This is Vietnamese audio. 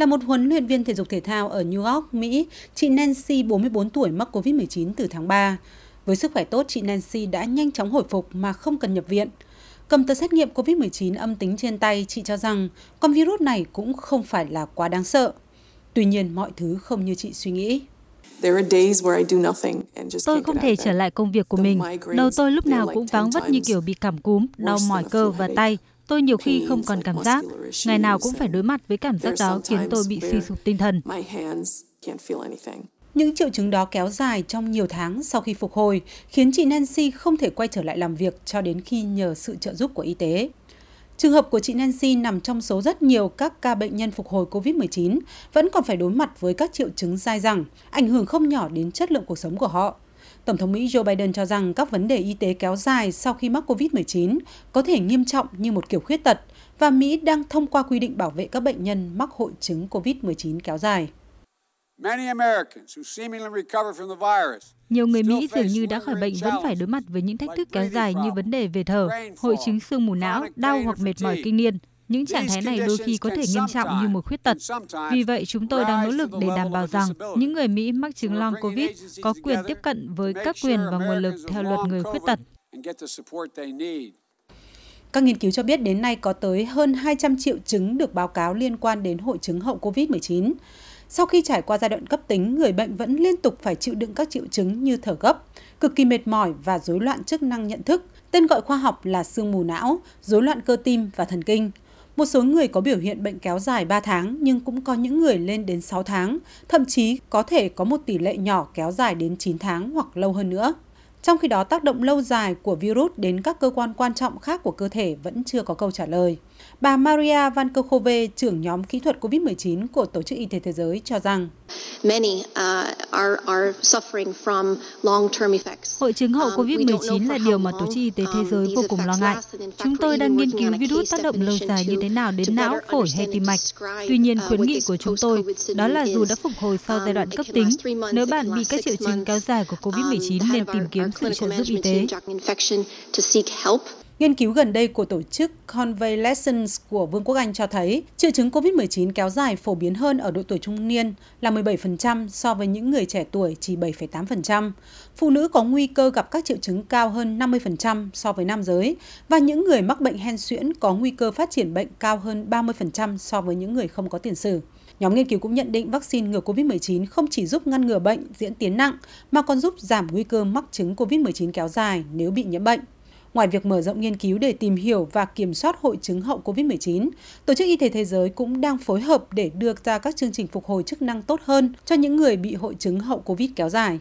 Là một huấn luyện viên thể dục thể thao ở New York, Mỹ, chị Nancy, 44 tuổi, mắc COVID-19 từ tháng 3. Với sức khỏe tốt, chị Nancy đã nhanh chóng hồi phục mà không cần nhập viện. Cầm tờ xét nghiệm COVID-19 âm tính trên tay, chị cho rằng con virus này cũng không phải là quá đáng sợ. Tuy nhiên, mọi thứ không như chị suy nghĩ. Tôi không thể trở lại công việc của mình. Đầu tôi lúc nào cũng vắng vất như kiểu bị cảm cúm, đau mỏi cơ và tay. Tôi nhiều khi không còn cảm giác. Ngày nào cũng phải đối mặt với cảm giác đó khiến tôi bị suy sụp tinh thần. Những triệu chứng đó kéo dài trong nhiều tháng sau khi phục hồi, khiến chị Nancy không thể quay trở lại làm việc cho đến khi nhờ sự trợ giúp của y tế. Trường hợp của chị Nancy nằm trong số rất nhiều các ca bệnh nhân phục hồi COVID-19 vẫn còn phải đối mặt với các triệu chứng dai dẳng, ảnh hưởng không nhỏ đến chất lượng cuộc sống của họ. Tổng thống Mỹ Joe Biden cho rằng các vấn đề y tế kéo dài sau khi mắc COVID-19 có thể nghiêm trọng như một kiểu khuyết tật và Mỹ đang thông qua quy định bảo vệ các bệnh nhân mắc hội chứng COVID-19 kéo dài. Nhiều người Mỹ dường như đã khỏi bệnh vẫn phải đối mặt với những thách thức kéo dài như vấn đề về thở, hội chứng sương mù não, đau hoặc mệt mỏi kinh niên. Những trạng thái này đôi khi có thể nghiêm trọng như một khuyết tật. Vì vậy, chúng tôi đang nỗ lực để đảm bảo rằng những người Mỹ mắc chứng long COVID có quyền tiếp cận với các quyền và nguồn lực theo luật người khuyết tật. Các nghiên cứu cho biết đến nay có tới hơn 200 triệu chứng được báo cáo liên quan đến hội chứng hậu COVID-19. Sau khi trải qua giai đoạn cấp tính, người bệnh vẫn liên tục phải chịu đựng các triệu chứng như thở gấp, cực kỳ mệt mỏi và rối loạn chức năng nhận thức, tên gọi khoa học là sương mù não, rối loạn cơ tim và thần kinh. Một số người có biểu hiện bệnh kéo dài 3 tháng nhưng cũng có những người lên đến 6 tháng, thậm chí có thể có một tỷ lệ nhỏ kéo dài đến 9 tháng hoặc lâu hơn nữa. Trong khi đó, tác động lâu dài của virus đến các cơ quan quan trọng khác của cơ thể vẫn chưa có câu trả lời. Bà Maria Vankova, trưởng nhóm kỹ thuật COVID-19 của Tổ chức Y tế Thế giới cho rằng Hội chứng hậu COVID-19 là điều mà Tổ chức Y tế Thế giới vô cùng lo ngại. Chúng tôi đang nghiên cứu virus tác động lâu dài như thế nào đến não, phổi hay tim mạch. Tuy nhiên, khuyến nghị của chúng tôi đó là dù đã phục hồi sau giai đoạn cấp tính, nếu bạn bị các triệu chứng kéo dài của COVID-19 nên tìm kiếm sự trợ giúp y tế. Nghiên cứu gần đây của tổ chức Convalescence của Vương quốc Anh cho thấy triệu chứng COVID-19 kéo dài phổ biến hơn ở độ tuổi trung niên là 17% so với những người trẻ tuổi chỉ 7,8%. Phụ nữ có nguy cơ gặp các triệu chứng cao hơn 50% so với nam giới và những người mắc bệnh hen suyễn có nguy cơ phát triển bệnh cao hơn 30% so với những người không có tiền sử. Nhóm nghiên cứu cũng nhận định vaccine ngừa COVID-19 không chỉ giúp ngăn ngừa bệnh diễn tiến nặng mà còn giúp giảm nguy cơ mắc chứng COVID-19 kéo dài nếu bị nhiễm bệnh. Ngoài việc mở rộng nghiên cứu để tìm hiểu và kiểm soát hội chứng hậu COVID-19, Tổ chức Y tế Thế giới cũng đang phối hợp để đưa ra các chương trình phục hồi chức năng tốt hơn cho những người bị hội chứng hậu COVID kéo dài.